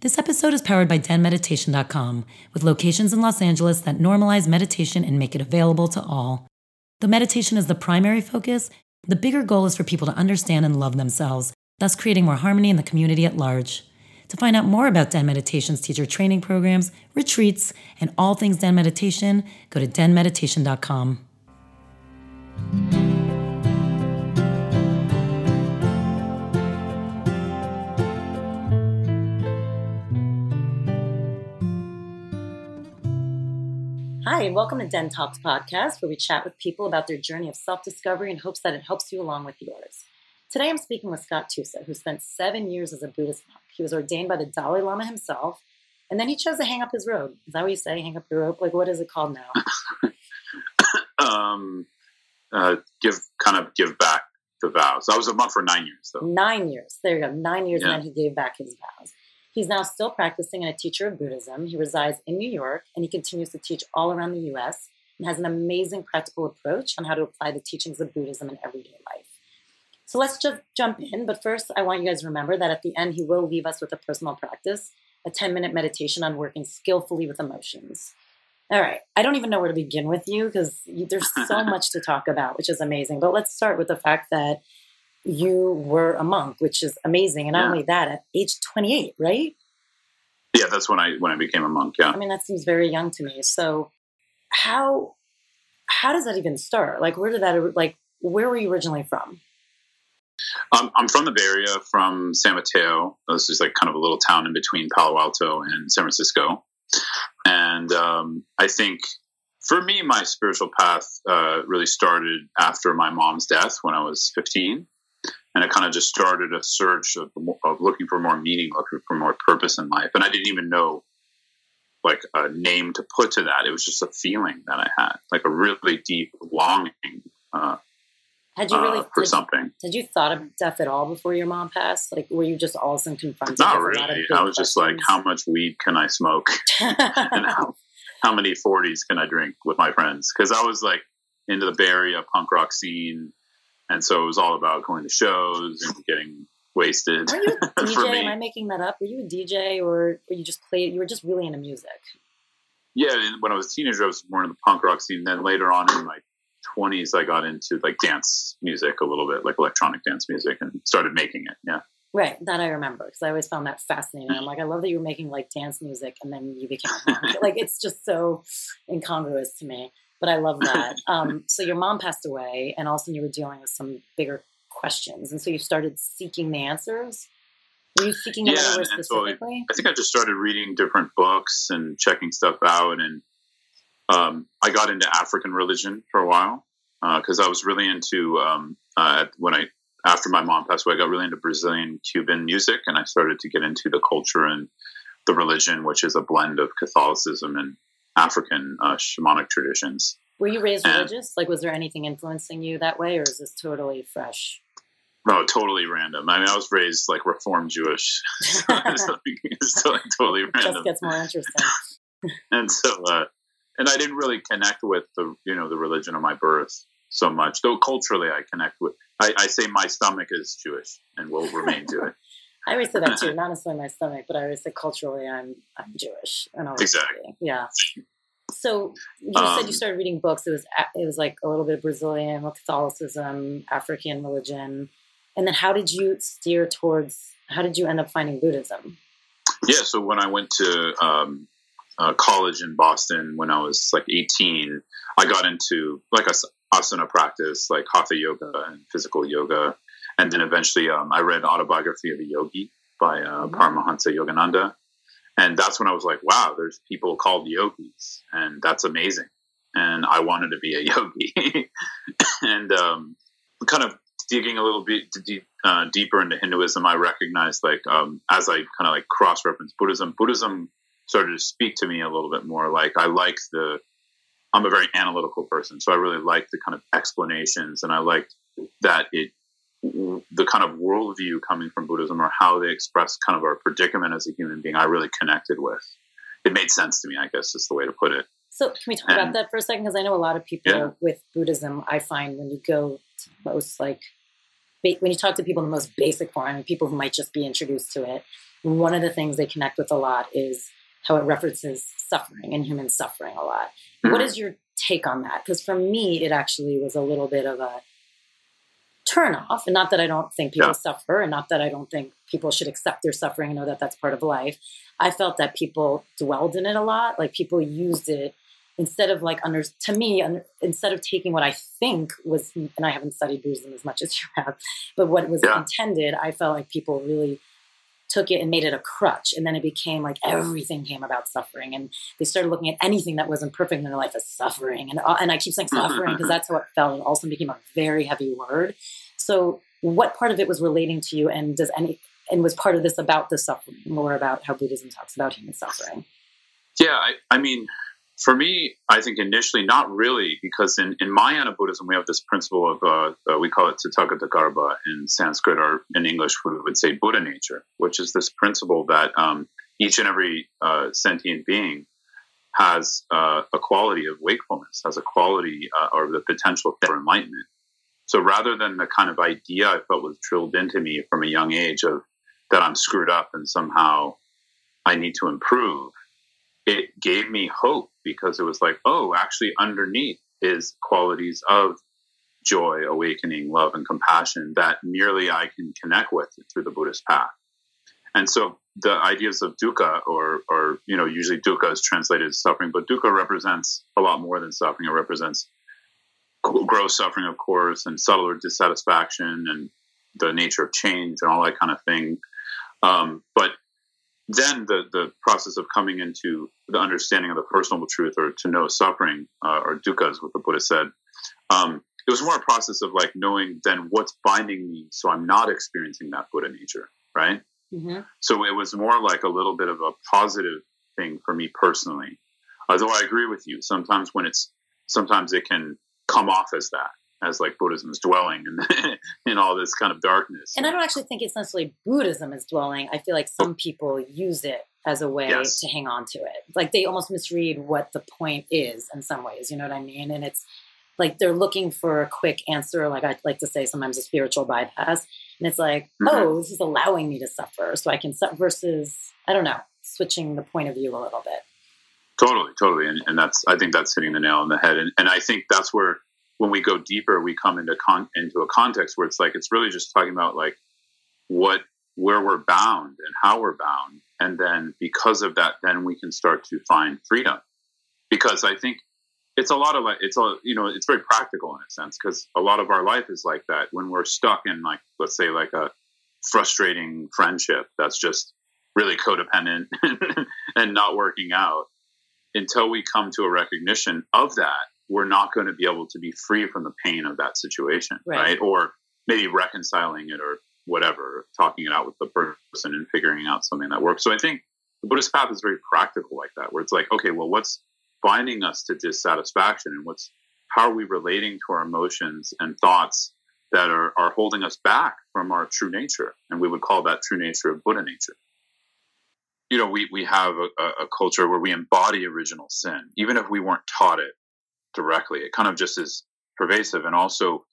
This episode is powered by denmeditation.com, with locations in Los Angeles that normalize meditation and make it available to all. Though meditation is the primary focus, the bigger goal is for people to understand and love themselves, thus creating more harmony in the community at large. To find out more about Den Meditation's teacher training programs, retreats, and all things Den Meditation, go to denmeditation.com. Hi, and welcome to Den Talks podcast, where we chat with people about their journey of self discovery in hopes that it helps you along with yours. Today I'm speaking with Scott Tusa, who spent seven years as a Buddhist monk. He was ordained by the Dalai Lama himself, and then he chose to hang up his robe. Is that what you say? Hang up your rope? Like, what is it called now? um, uh, give kind of give back the vows. I was a monk for nine years, though. Nine years. There you go. Nine years, yeah. and then he gave back his vows. He's now still practicing and a teacher of Buddhism. He resides in New York and he continues to teach all around the US and has an amazing practical approach on how to apply the teachings of Buddhism in everyday life. So let's just jump in. But first, I want you guys to remember that at the end, he will leave us with a personal practice, a 10 minute meditation on working skillfully with emotions. All right. I don't even know where to begin with you because there's so much to talk about, which is amazing. But let's start with the fact that you were a monk, which is amazing. And not only that, at age 28, right? Yeah, that's when I when I became a monk. Yeah. I mean, that seems very young to me. So, how how does that even start? Like, where did that like? Where were you originally from? Um, I'm from the Bay Area, from San Mateo. This is like kind of a little town in between Palo Alto and San Francisco. And um, I think for me, my spiritual path uh, really started after my mom's death when I was 15 and it kind of just started a search of, of looking for more meaning, looking for more purpose in life. And I didn't even know like a name to put to that. It was just a feeling that I had, like a really deep longing. Uh, had you really uh, for did, something? Had you thought of death at all before your mom passed? Like, were you just all of a sudden confronted? Not really. I was questions? just like, how much weed can I smoke, and how, how many forties can I drink with my friends? Because I was like into the Bay Area punk rock scene and so it was all about going to shows and getting wasted. Are you a DJ? Am I making that up? Were you a DJ or were you just play? You were just really into music. Yeah, when I was a teenager, I was more in the punk rock scene. Then later on in my twenties, I got into like dance music a little bit, like electronic dance music, and started making it. Yeah. Right, that I remember because I always found that fascinating. I'm like, I love that you were making like dance music and then you became like, it's just so incongruous to me but I love that. Um, so your mom passed away, and also you were dealing with some bigger questions, and so you started seeking the answers. Were you seeking yeah, anywhere specifically? So I, I, think I just started reading different books and checking stuff out, and um, I got into African religion for a while because uh, I was really into um, uh, when I after my mom passed away, I got really into Brazilian Cuban music, and I started to get into the culture and the religion, which is a blend of Catholicism and African uh, shamanic traditions. Were you raised and, religious? Like, was there anything influencing you that way, or is this totally fresh? No, totally random. I mean, I was raised like Reformed Jewish. it's, like, it's like totally random. Just gets more interesting. and so, uh, and I didn't really connect with the you know the religion of my birth so much. Though culturally, I connect with. I, I say my stomach is Jewish and will remain it. I always say that too, not necessarily my stomach, but I always say culturally I'm I'm Jewish and always exactly. Yeah. So you um, said you um, started reading books. It was it was like a little bit of Brazilian Catholicism, African religion, and then how did you steer towards? How did you end up finding Buddhism? Yeah, so when I went to um, uh, college in Boston when I was like 18, I got into like a asana practice, like hatha yoga and physical yoga, and then eventually um, I read Autobiography of a Yogi by uh, mm-hmm. Paramahansa Yogananda, and that's when I was like, wow, there's people called yogis, and that's amazing. And I wanted to be a yogi, and um, kind of digging a little bit deep, uh, deeper into Hinduism, I recognized like um, as I kind of like cross reference Buddhism, Buddhism started to speak to me a little bit more. Like I like the, I'm a very analytical person, so I really like the kind of explanations, and I liked that it the kind of worldview coming from Buddhism or how they express kind of our predicament as a human being, I really connected with. It made sense to me, I guess is the way to put it. So, can we talk and, about that for a second? Because I know a lot of people yeah. with Buddhism, I find when you go to most like, when you talk to people in the most basic form, I mean, people who might just be introduced to it, one of the things they connect with a lot is how it references suffering and human suffering a lot. Mm-hmm. What is your take on that? Because for me, it actually was a little bit of a turn off. And not that I don't think people yeah. suffer, and not that I don't think people should accept their suffering and know that that's part of life. I felt that people dwelled in it a lot. Like people used it instead of like under to me under, instead of taking what i think was and i haven't studied buddhism as much as you have but what was yeah. intended i felt like people really took it and made it a crutch. And then it became like everything came about suffering. And they started looking at anything that wasn't perfect in their life as suffering. And, uh, and i keep saying suffering because that's how it felt and also became a very heavy word. So what part of it was relating to you? And does any and was part of this about the suffering more about how buddhism talks about human suffering? Yeah i, I mean for me, I think initially not really, because in, in Mahayana Buddhism, we have this principle of, uh, uh, we call it Tathagata in Sanskrit, or in English, we would say Buddha nature, which is this principle that um, each and every uh, sentient being has uh, a quality of wakefulness, has a quality uh, or the potential for enlightenment. So rather than the kind of idea I felt was drilled into me from a young age of that I'm screwed up and somehow I need to improve, it gave me hope because it was like, oh, actually, underneath is qualities of joy, awakening, love, and compassion that merely I can connect with through the Buddhist path. And so the ideas of dukkha, or, or you know, usually dukkha is translated as suffering, but dukkha represents a lot more than suffering. It represents gross suffering, of course, and subtler dissatisfaction and the nature of change and all that kind of thing. Um, but then the, the process of coming into the understanding of the personal truth or to know suffering uh, or dukkha is what the Buddha said. Um, it was more a process of like knowing then what's binding me so I'm not experiencing that Buddha nature, right? Mm-hmm. So it was more like a little bit of a positive thing for me personally. Although I agree with you, sometimes when it's sometimes it can come off as that as like Buddhism is dwelling and in all this kind of darkness. And I don't actually think it's necessarily Buddhism is dwelling. I feel like some people use it as a way yes. to hang on to it. Like they almost misread what the point is in some ways. You know what I mean? And it's like they're looking for a quick answer. Like I like to say sometimes a spiritual bypass. And it's like, mm-hmm. oh, this is allowing me to suffer. So I can suffer versus, I don't know, switching the point of view a little bit. Totally, totally. And, and that's, I think that's hitting the nail on the head. And, and I think that's where, when we go deeper, we come into con- into a context where it's like it's really just talking about like what where we're bound and how we're bound, and then because of that, then we can start to find freedom. Because I think it's a lot of like it's a you know it's very practical in a sense because a lot of our life is like that when we're stuck in like let's say like a frustrating friendship that's just really codependent and not working out until we come to a recognition of that we're not going to be able to be free from the pain of that situation, right? right? Or maybe reconciling it or whatever, talking it out with the person and figuring out something that works. So I think the Buddhist path is very practical like that, where it's like, okay, well, what's binding us to dissatisfaction and what's how are we relating to our emotions and thoughts that are, are holding us back from our true nature? And we would call that true nature of Buddha nature. You know, we, we have a, a culture where we embody original sin, even if we weren't taught it directly. It kind of just is pervasive and also,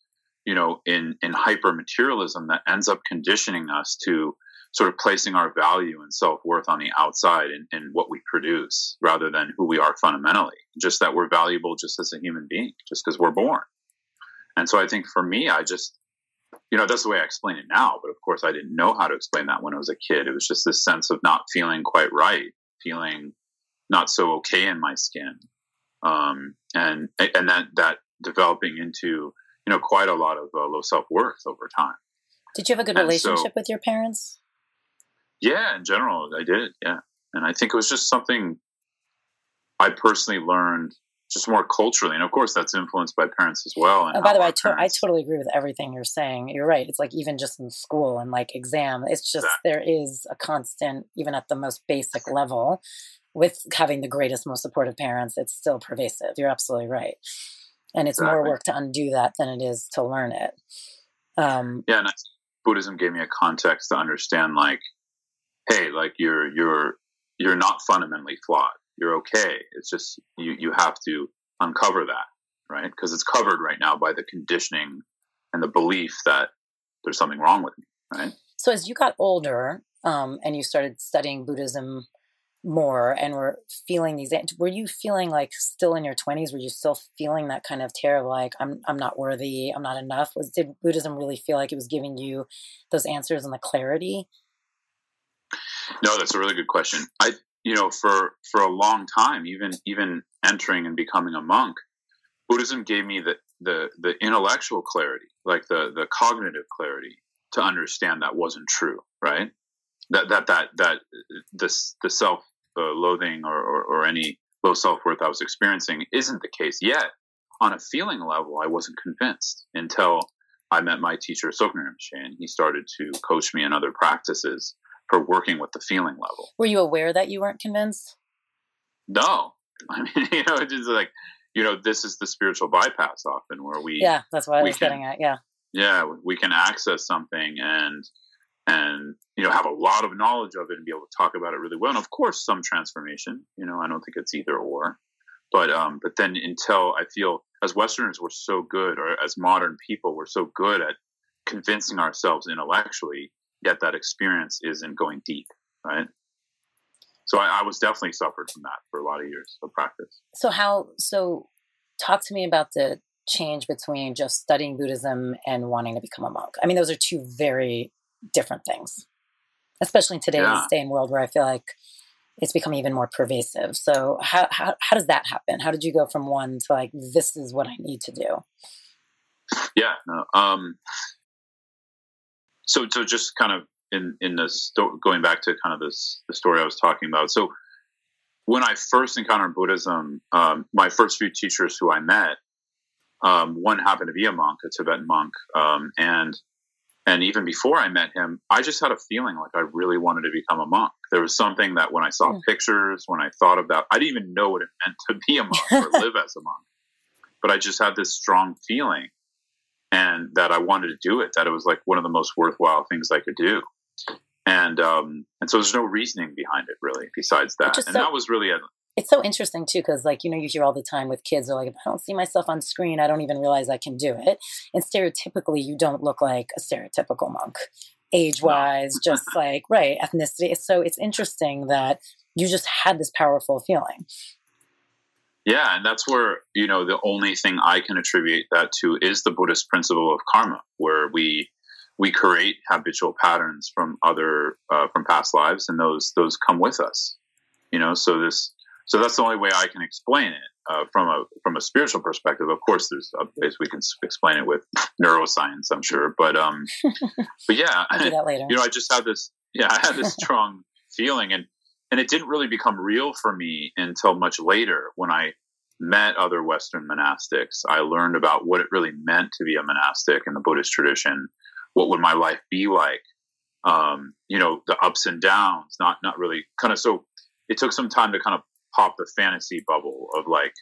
you know, in, in hyper materialism that ends up conditioning us to sort of placing our value and self worth on the outside and, in what we produce rather than who we are fundamentally. Just that we're valuable just as a human being, just because we're born. And so I think for me, I just, you know, that's the way I explain it now. But of course, I didn't know how to explain that when I was a kid. It was just this sense of not feeling quite right, feeling not so okay in my skin, um, and and that that developing into you know quite a lot of uh, low self worth over time. Did you have a good and relationship so, with your parents? Yeah, in general, I did. Yeah, and I think it was just something I personally learned just more culturally, and of course that's influenced by parents as well. And oh, by the way, I, to- I totally agree with everything you're saying. You're right. It's like even just in school and like exam, it's just exactly. there is a constant, even at the most basic level, with having the greatest, most supportive parents, it's still pervasive. You're absolutely right. And it's exactly. more work to undo that than it is to learn it. Um, yeah, and Buddhism gave me a context to understand, like, hey, like you're you're you're not fundamentally flawed. You're okay. It's just you you have to uncover that, right? Because it's covered right now by the conditioning and the belief that there's something wrong with me, right? So as you got older, um, and you started studying Buddhism more and were feeling these were you feeling like still in your 20s were you still feeling that kind of terror of like i'm i'm not worthy i'm not enough? Was did buddhism really feel like it was giving you those answers and the clarity? No that's a really good question. I you know for for a long time even even entering and becoming a monk buddhism gave me the the the intellectual clarity like the the cognitive clarity to understand that wasn't true right? That that that that uh, this the self uh, loathing or, or, or any low self worth I was experiencing isn't the case yet. On a feeling level, I wasn't convinced until I met my teacher, Rinpoche, and he started to coach me in other practices for working with the feeling level. Were you aware that you weren't convinced? No. I mean, you know, it's just like, you know, this is the spiritual bypass often where we. Yeah, that's what I was can, getting at. Yeah. Yeah, we can access something and and you know have a lot of knowledge of it and be able to talk about it really well. And of course some transformation you know i don't think it's either or. But um but then until i feel as westerners we're so good or as modern people we're so good at convincing ourselves intellectually yet that experience isn't going deep right? So I, I was definitely suffered from that for a lot of years of practice. So how so talk to me about the change between just studying buddhism and wanting to become a monk. I mean those are two very different things, especially in today's yeah. day and world where I feel like it's become even more pervasive. So how, how, how does that happen? How did you go from one to like, this is what I need to do? Yeah. No, um, so, so just kind of in, in the sto- going back to kind of this, the story I was talking about. So when I first encountered Buddhism, um, my first few teachers who I met, um, one happened to be a monk, a Tibetan monk. Um, and and even before I met him, I just had a feeling like I really wanted to become a monk. There was something that when I saw mm. pictures, when I thought about, I didn't even know what it meant to be a monk or live as a monk. But I just had this strong feeling and that I wanted to do it, that it was like one of the most worthwhile things I could do. And um, and so there's no reasoning behind it really besides that. And so, that was really a, it's so interesting too because like you know you hear all the time with kids are like if i don't see myself on screen i don't even realize i can do it. And stereotypically you don't look like a stereotypical monk age wise just like right ethnicity. So it's interesting that you just had this powerful feeling. Yeah and that's where you know the only thing i can attribute that to is the buddhist principle of karma where we we create habitual patterns from other uh, from past lives and those those come with us. You know so this so that's the only way I can explain it uh, from a from a spiritual perspective. Of course, there's ways we can explain it with neuroscience, I'm sure. But um, but yeah, I'll do that later. you know, I just had this yeah, I had this strong feeling, and and it didn't really become real for me until much later when I met other Western monastics. I learned about what it really meant to be a monastic in the Buddhist tradition. What would my life be like? Um, you know, the ups and downs. Not not really kind of so. It took some time to kind of pop the fantasy bubble of like,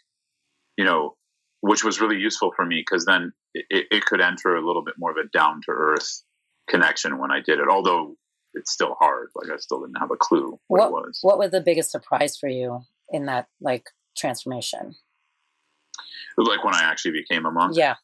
you know, which was really useful for me because then it, it, could enter a little bit more of a down to earth connection when I did it. Although it's still hard, like I still didn't have a clue what, what it was. What was the biggest surprise for you in that like transformation? Like when I actually became a monk. Yeah.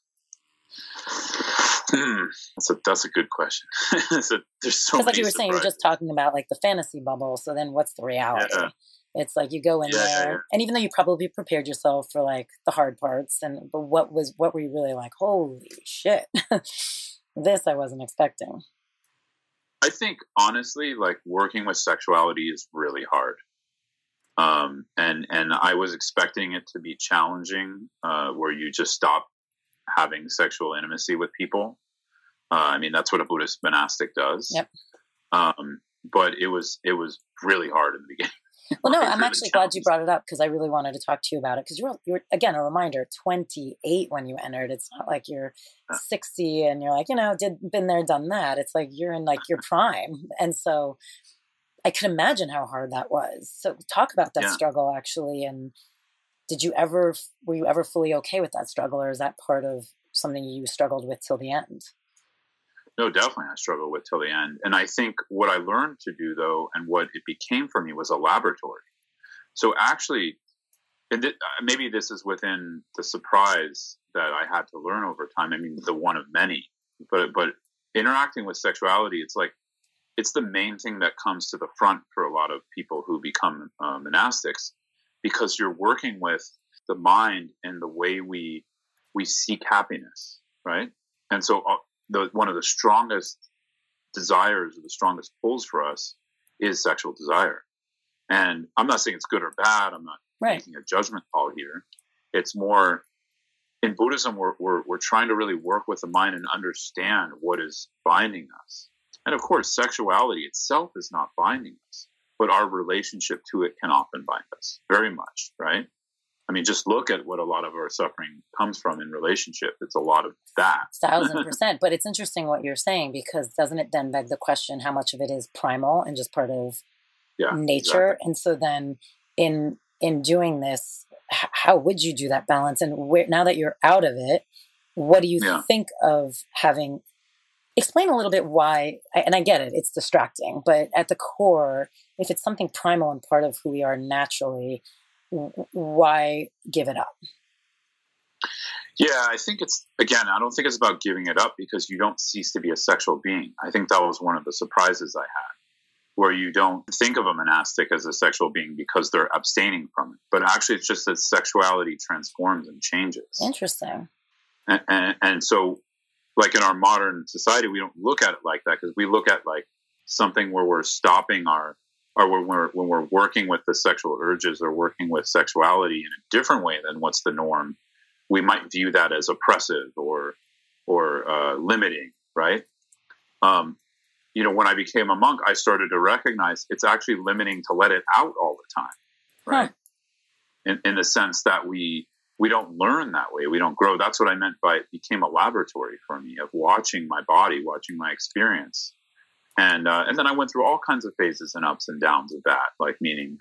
Hmm, that's a that's a good question. so, there's so like you were saying, you're just talking about like the fantasy bubble. So then, what's the reality? Yeah. It's like you go in yeah, there, yeah. and even though you probably prepared yourself for like the hard parts, and but what was what were you really like? Holy shit, this I wasn't expecting. I think honestly, like working with sexuality is really hard, um, and and I was expecting it to be challenging, uh, where you just stop having sexual intimacy with people. Uh, I mean, that's what a Buddhist monastic does. Yep. Um, but it was it was really hard in the beginning. Well, no, I'm actually glad you brought it up because I really wanted to talk to you about it because you're, you're again a reminder 28 when you entered. It's not like you're 60 and you're like you know did been there done that. It's like you're in like your prime, and so I can imagine how hard that was. So talk about that yeah. struggle actually, and did you ever were you ever fully okay with that struggle, or is that part of something you struggled with till the end? No, definitely I struggled with till the end. And I think what I learned to do though, and what it became for me was a laboratory. So actually, and th- uh, maybe this is within the surprise that I had to learn over time. I mean, the one of many, but, but interacting with sexuality, it's like, it's the main thing that comes to the front for a lot of people who become uh, monastics because you're working with the mind and the way we we seek happiness right and so uh, the one of the strongest desires or the strongest pulls for us is sexual desire and i'm not saying it's good or bad i'm not right. making a judgment call here it's more in buddhism we're, we're, we're trying to really work with the mind and understand what is binding us and of course, sexuality itself is not binding us, but our relationship to it can often bind us very much, right? I mean, just look at what a lot of our suffering comes from in relationship. It's a lot of that. Thousand percent. But it's interesting what you're saying because doesn't it then beg the question how much of it is primal and just part of yeah, nature? Exactly. And so then in in doing this, h- how would you do that balance? And where, now that you're out of it, what do you yeah. think of having explain a little bit why and i get it it's distracting but at the core if it's something primal and part of who we are naturally why give it up? Yeah i think it's again i don't think it's about giving it up because you don't cease to be a sexual being. I think that was one of the surprises i had where you don't think of a monastic as a sexual being because they're abstaining from it but actually it's just that sexuality transforms and changes. Interesting. And, and, and so like in our modern society, we don't look at it like that because we look at like something where we're stopping our or when we're when we're working with the sexual urges or working with sexuality in a different way than what's the norm, we might view that as oppressive or or uh, limiting, right? Um, you know, when I became a monk, I started to recognize it's actually limiting to let it out all the time, right? Huh. In, in the sense that we we don't learn that way. We don't grow. That's what I meant by it became a laboratory for me of watching my body, watching my experience. And, uh, and then I went through all kinds of phases and ups and downs of that, like meaning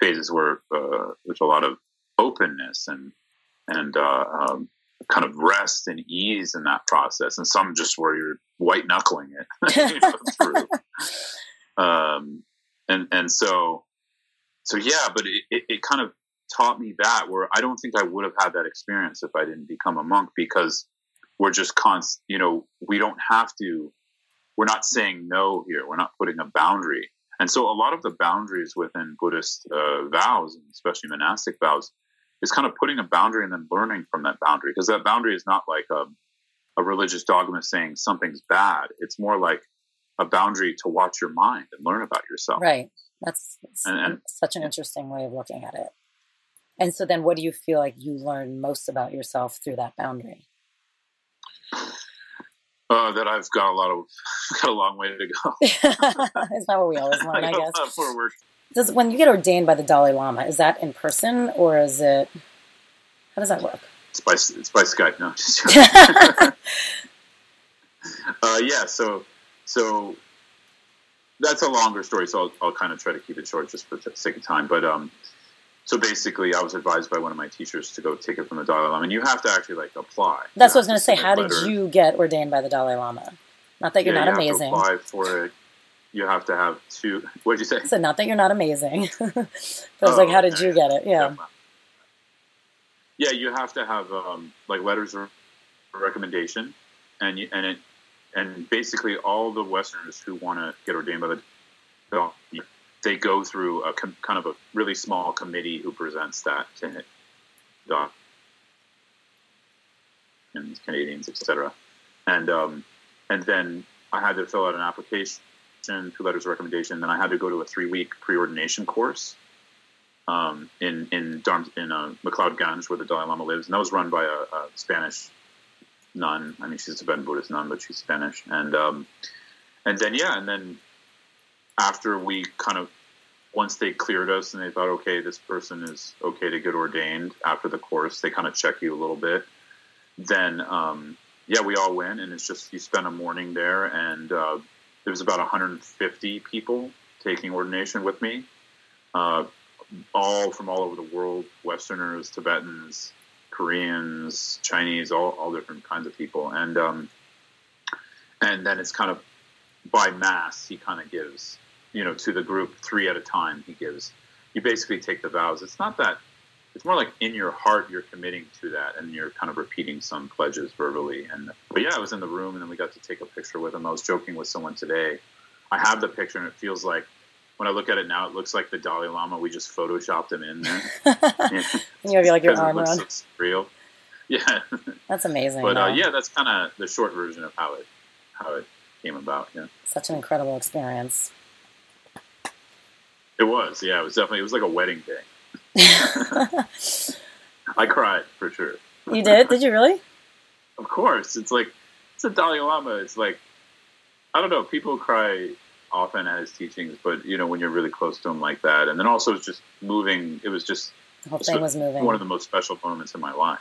phases where uh, there's a lot of openness and, and uh, um, kind of rest and ease in that process. And some just where you're white knuckling it um, and, and so, so yeah, but it, it, it kind of taught me that where I don't think I would have had that experience if I didn't become a monk because we're just constant, you know, we don't have to, we're not saying no here. We're not putting a boundary. And so a lot of the boundaries within Buddhist uh, vows, especially monastic vows, is kind of putting a boundary and then learning from that boundary because that boundary is not like a, a religious dogma saying something's bad. It's more like a boundary to watch your mind and learn about yourself. Right. That's, and, and, such an interesting way of looking at it. And so then what do you feel like you learn most about yourself through that boundary? Uh, that I've got a lot of got a long way to go. Is not what we always learn? I, I guess. Forward. Does when you get ordained by the Dalai Lama, is that in person or is it? How does that work? It's by it's by Skype. No, uh, yeah. So so that's a longer story. So I'll, I'll kind of try to keep it short just for the sake of time. But um, so basically, I was advised by one of my teachers to go take it from the Dalai Lama, and you have to actually like apply. That's what I was going to say. How did you get ordained by the Dalai Lama? Not that you're yeah, not you amazing. apply for it. You have to have two. What did you say? So not that you're not amazing. but I was oh, like, how did you get it? Yeah. Yeah, you have to have um, like letters of recommendation, and you, and it and basically all the Westerners who want to get ordained by the they go through a com- kind of a really small committee who presents that to doc and Canadians, etc. And um, and then I had to fill out an application, two letters of recommendation. Then I had to go to a three week preordination course um, in in Darm- in uh, McLeod Ganj, where the Dalai Lama lives, and that was run by a, a Spanish nun. I mean, she's a Tibetan Buddhist nun, but she's Spanish. And um, and then yeah, and then after we kind of once they cleared us and they thought, okay, this person is okay to get ordained after the course, they kind of check you a little bit. Then, um, yeah, we all went, and it's just you spend a morning there, and uh, there was about 150 people taking ordination with me, uh, all from all over the world: Westerners, Tibetans, Koreans, Chinese, all all different kinds of people, and um, and then it's kind of by mass he kind of gives you know, to the group three at a time. He gives. You basically take the vows. It's not that. It's more like in your heart you're committing to that, and you're kind of repeating some pledges verbally. And but yeah, I was in the room, and then we got to take a picture with him. I was joking with someone today. I have the picture, and it feels like when I look at it now, it looks like the Dalai Lama. We just photoshopped him in there. yeah. And you have like your arm around. So real. Yeah. That's amazing. But uh, yeah, that's kind of the short version of how it how it came about. Yeah. Such an incredible experience. It was. Yeah, it was definitely. It was like a wedding day. I cried for sure. You did? Did you really? of course. It's like it's a Dalai Lama. It's like I don't know. People cry often at his teachings, but you know when you're really close to him like that, and then also it's just moving. It was just the whole thing was moving. One of the most special moments in my life.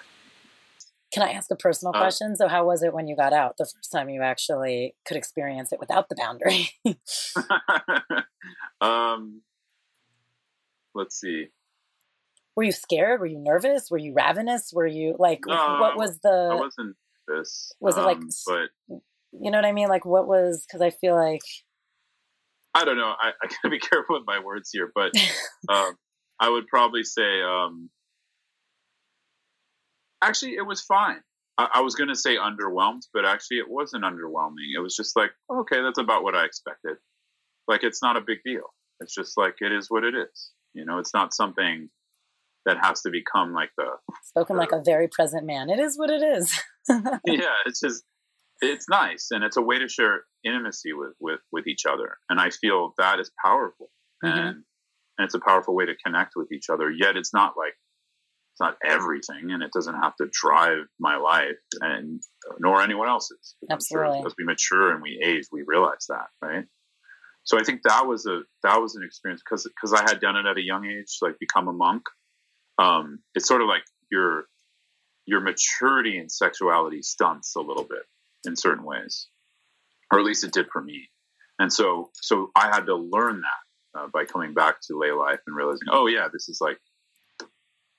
Can I ask a personal uh, question? So, how was it when you got out the first time you actually could experience it without the boundary? um, let's see. Were you scared? Were you nervous? Were you ravenous? Were you like, what was the? I wasn't this. Was um, it like, um, but you know what I mean? Like, what was? Because I feel like I don't know. I, I gotta be careful with my words here, but um, I would probably say, um, actually, it was fine. I, I was gonna say underwhelmed, but actually, it wasn't underwhelming. It was just like, okay, that's about what I expected. Like, it's not a big deal. It's just like it is what it is. You know, it's not something that has to become like the spoken the, like a very present man. It is what it is. yeah, it's just it's nice and it's a way to share intimacy with with with each other, and I feel that is powerful, mm-hmm. and and it's a powerful way to connect with each other. Yet it's not like it's not everything, and it doesn't have to drive my life, and nor anyone else's. Absolutely. Sure as we mature and we age, we realize that, right? So I think that was a that was an experience because because I had done it at a young age, like become a monk. Um, it's sort of like your your maturity and sexuality stunts a little bit in certain ways, or at least it did for me. And so so I had to learn that uh, by coming back to lay life and realizing, oh yeah, this is like,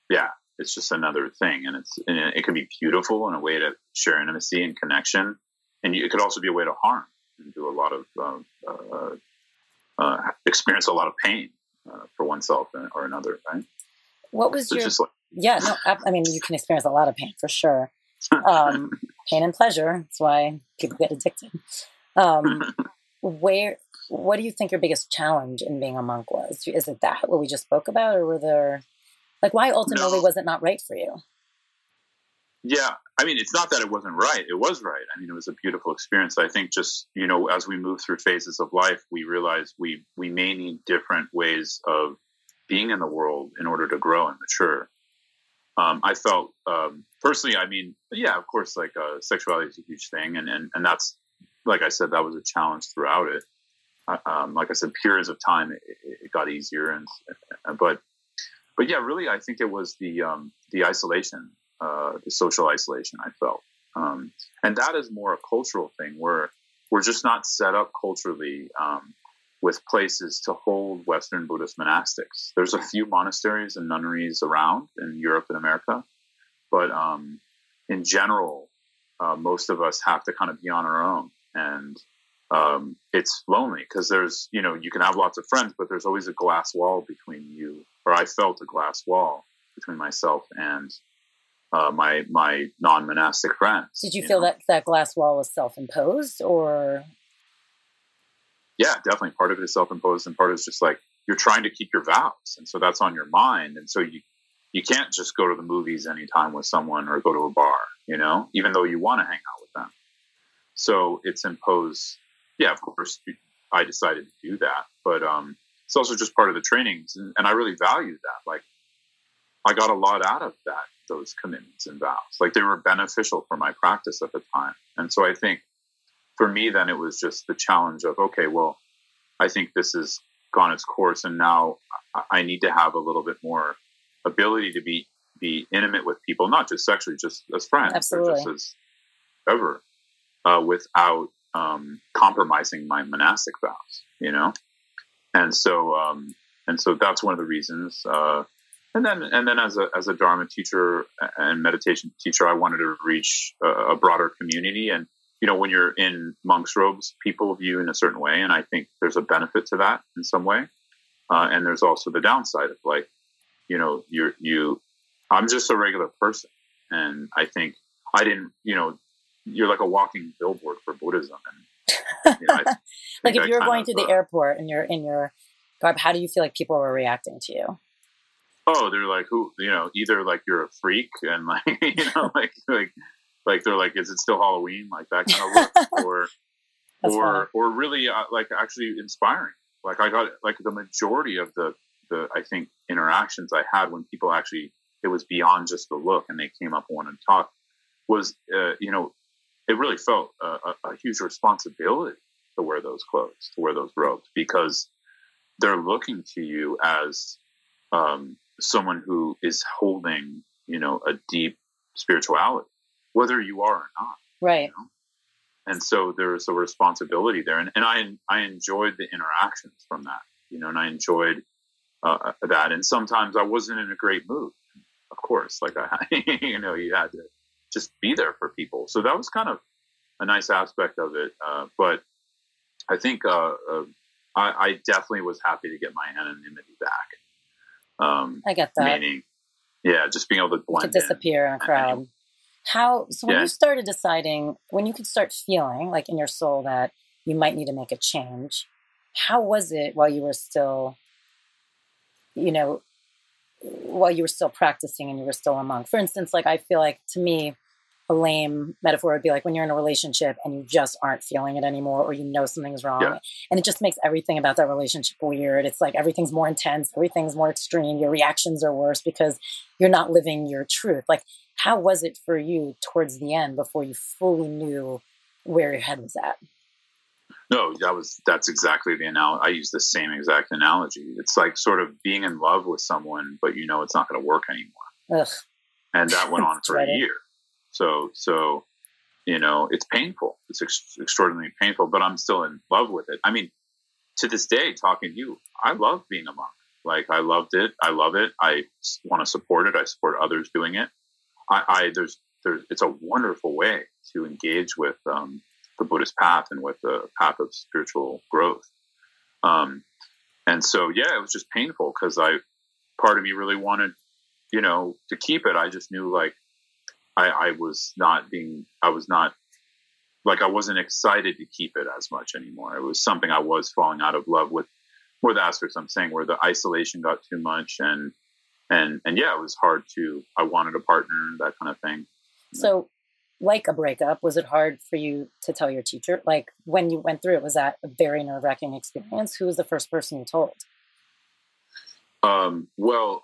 yeah, it's just another thing, and it's and it can be beautiful in a way to share intimacy and connection, and you, it could also be a way to harm and do a lot of um, uh, uh, experience a lot of pain uh, for oneself or another, right? What was so your? Like, yeah, no, I mean, you can experience a lot of pain for sure. Um, pain and pleasure. That's why people get addicted. Um, where? What do you think your biggest challenge in being a monk was? Is it that what we just spoke about, or were there, like, why ultimately no. was it not right for you? Yeah, I mean, it's not that it wasn't right. It was right. I mean, it was a beautiful experience. I think just you know, as we move through phases of life, we realize we we may need different ways of being in the world in order to grow and mature. Um, I felt um, personally. I mean, yeah, of course, like uh, sexuality is a huge thing, and and and that's like I said, that was a challenge throughout it. Uh, um, like I said, periods of time it, it got easier, and but but yeah, really, I think it was the um, the isolation uh, the social isolation I felt. Um, and that is more a cultural thing where we're just not set up culturally um, with places to hold Western Buddhist monastics. There's a few monasteries and nunneries around in Europe and America, but um, in general, uh, most of us have to kind of be on our own. And um, it's lonely because there's, you know, you can have lots of friends, but there's always a glass wall between you, or I felt a glass wall between myself and uh, my my non monastic friends. Did you, you feel know? that that glass wall was self imposed, or? Yeah, definitely. Part of it is self imposed, and part is just like you're trying to keep your vows, and so that's on your mind, and so you you can't just go to the movies anytime with someone or go to a bar, you know, even though you want to hang out with them. So it's imposed. Yeah, of course, I decided to do that, but um, it's also just part of the trainings, and, and I really valued that. Like, I got a lot out of that those commitments and vows. Like they were beneficial for my practice at the time. And so I think for me, then it was just the challenge of, okay, well, I think this has gone its course and now I need to have a little bit more ability to be, be intimate with people, not just sexually, just as friends Absolutely. or just as ever, uh, without um, compromising my monastic vows, you know? And so, um, and so that's one of the reasons, uh, and then and then as a as a dharma teacher and meditation teacher i wanted to reach a, a, broader community. And you know when you're in monk's robes people view in a certain way. And i think there's a benefit to that in some way. Uh, and there's also the downside of like you know you're you i'm just a regular person. And i think i didn't you know you're like a walking billboard for buddhism. And You know, like if you're going of, to the uh, airport and you're in your garb, how do you feel like people are reacting to you? Oh, they're like, who, you know, either like you're a freak and like, you know, like, like, like they're like, is it still Halloween? Like that kind of look, or, or, funny. or really uh, like actually inspiring. Like I got like the majority of the, the, I think interactions I had when people actually, it was beyond just the look and they came up and wanted to talk was, uh, you know, it really felt a, a, a huge responsibility to wear those clothes, to wear those robes, because they're looking to you as um, someone who is holding, you know, a deep spirituality, whether you are or not. Right. You know? And so there's a responsibility there, and, and I I enjoyed the interactions from that, you know, and I enjoyed uh, that. And sometimes I wasn't in a great mood, of course, like I, you know, you had to just be there for people. So that was kind of a nice aspect of it. Uh, but I think uh, uh, I, I, definitely was happy to get my anonymity back. Um, I get that. Meaning, yeah, just being able to blend to disappear in, in a crowd. How so? When yeah. you started deciding, when you could start feeling like in your soul that you might need to make a change, how was it while you were still, you know, while you were still practicing and you were still a monk? For instance, like I feel like to me, a lame metaphor would be like when you're in a relationship and you just aren't feeling it anymore or you know something's wrong yeah. and it just makes everything about that relationship weird. It's like everything's more intense everything's more extreme your reactions are worse because you're not living your truth. Like how was it for you towards the end before you fully knew where your head was at? No that was that's exactly the analogy i use the same exact analogy. It's like sort of being in love with someone but you know it's not going to work anymore. Ugh. and that went on for a year so, so, you know, it's painful. It's ex- extraordinarily painful, but I'm still in love with it. I mean, to this day, talking to you, I love being a monk. Like I loved it. I love it. I want to support it. I support others doing it. I, I there's there's it's a wonderful way to engage with um, the Buddhist path and with the path of spiritual growth. Um, and so, yeah, it was just painful because I, part of me really wanted, you know, to keep it. I just knew like I, I was not being, I was not like I wasn't excited to keep it as much anymore. It was something I was falling out of love with more the aspects I'm saying where the isolation got too much and and and yeah, it was hard to I wanted a partner, that kind of thing. So like a breakup, was it hard for you to tell your teacher? Like when you went through it, was that a very nerve wracking experience? Who was the first person you told? Um, well,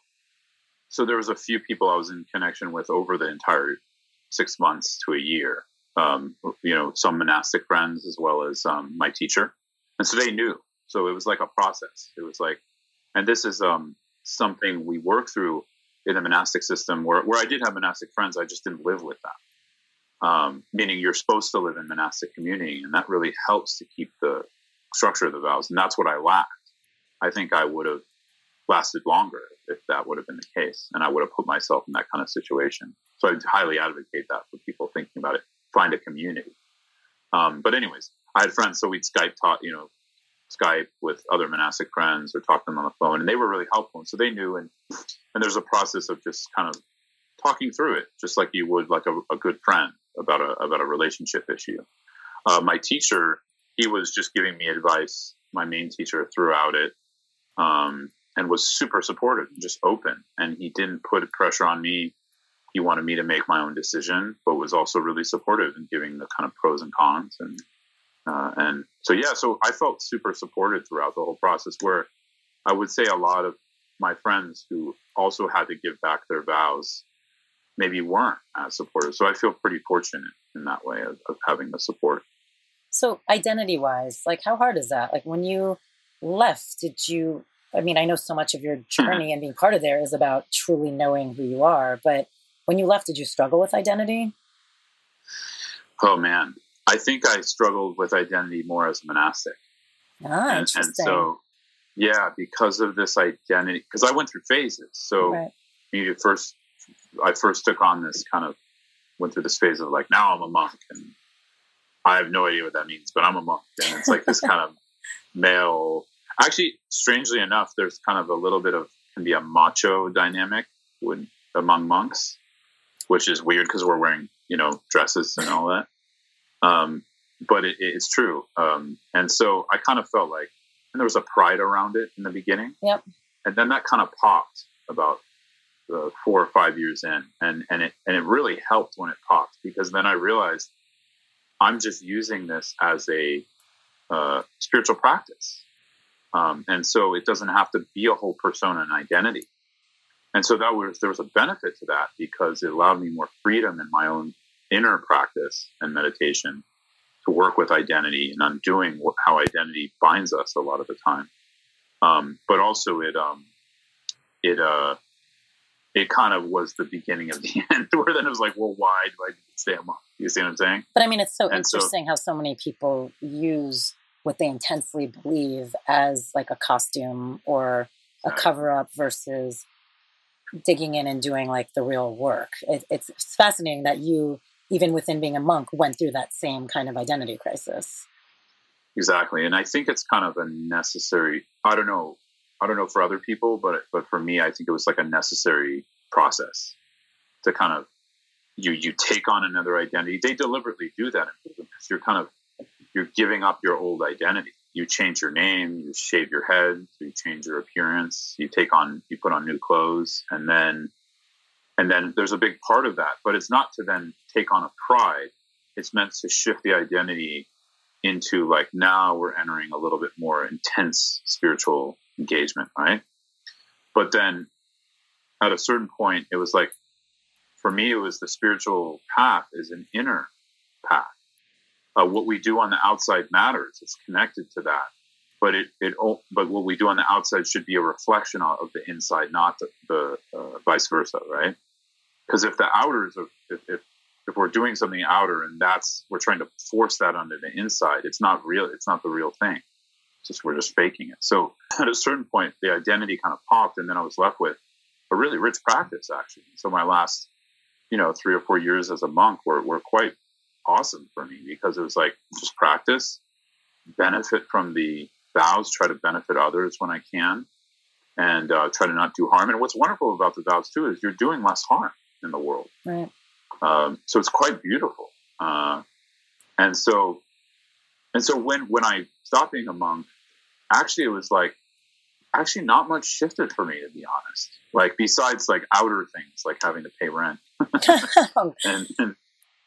so there was a few people I was in connection with over the entire six months to a year. Um, you know, some monastic friends as well as um, my teacher, and so they knew. So it was like a process. It was like, and this is um, something we work through in the monastic system where, where I did have monastic friends, I just didn't live with them. Um, meaning you're supposed to live in monastic community, and that really helps to keep the structure of the vows. And that's what I lacked. I think I would have lasted longer if that would have been the case. And I would have put myself in that kind of situation. So I highly advocate that for people thinking about it. Find a community. Um, but anyways, I had friends, so we'd Skype talk, you know, Skype with other monastic friends or talk to them on the phone, and they were really helpful. And so they knew, and and there's a process of just kind of talking through it, just like you would like a, a good friend about a about a relationship issue. Uh, my teacher, he was just giving me advice. My main teacher throughout it, um, and was super supportive just open. And he didn't put pressure on me. He wanted me to make my own decision, but was also really supportive in giving the kind of pros and cons. And uh, and so yeah, so I felt super supported throughout the whole process. Where I would say a lot of my friends who also had to give back their vows maybe weren't as supportive. So I feel pretty fortunate in that way of, of having the support. So identity wise, like how hard is that? Like when you left, did you I mean, I know so much of your mm-hmm. journey and being part of there is about truly knowing who you are. But when you left, did you struggle with identity? Oh man, I think I struggled with identity more as a monastic. Ah, and, interesting. And so, yeah, because of this identity, because I went through phases. So, right. you first, I first took on this kind of went through this phase of like, now I'm a monk, and I have no idea what that means, but I'm a monk, and it's like this kind of male Actually, strangely enough, there's kind of a little bit of can be a macho dynamic with, among monks, which is weird because we're wearing you know dresses and all that. Um, but it, it's true. Um, and so I kind of felt like, and there was a pride around it in the beginning. Yep. And then that kind of popped about uh, four or five years in, and and it and it really helped when it popped because then I realized I'm just using this as a uh, spiritual practice, um, and so it doesn't have to be a whole persona and identity. And so that was there was a benefit to that because it allowed me more freedom in my own inner practice and meditation to work with identity and undoing what, how identity binds us a lot of the time. Um, but also it um, it uh, it kind of was the beginning of the end, where then it was like, well, why do I stay a monk? You see what I'm saying? But I mean, it's so and interesting so, how so many people use what they intensely believe as like a costume or a cover up versus digging in and doing like the real work. It, it's fascinating that you, even within being a monk, went through that same kind of identity crisis. Exactly, and I think it's kind of a necessary. I don't know. I don't know for other people, but but for me, I think it was like a necessary process to kind of you you take on another identity. They deliberately do that because you're kind of you're giving up your old identity you change your name, you shave your head, you change your appearance, you take on, you put on new clothes, and then, and then there's a big part of that. But it's not to then take on a pride. It's meant to shift the identity into like now we're entering a little bit more intense spiritual engagement, right? But then at a certain point, it was like, for me, it was the spiritual path is an inner path uh, what we do on the outside matters. It's connected to that, but it it but what we do on the outside should be a reflection of the inside, not the, the uh, vice versa, right? Because if the outer is if, if if we're doing something outer and that's we're trying to force that onto the inside, it's not real. It's not the real thing. It's just we're just faking it. So at a certain point, the identity kind of popped, and then I was left with a really rich practice actually. So my last, you know, three or four years as a monk were were quite awesome for me because it was like just practice, benefit from the vows, try to benefit others when I can, and uh, try to not do harm. And what's wonderful about the vows too is you're doing less harm in the world. Right. Um, so it's quite beautiful. Uh, and so, and so when when I stopped being a monk, actually it was like actually not much shifted for me to be honest. Like besides like outer things like having to pay rent and, and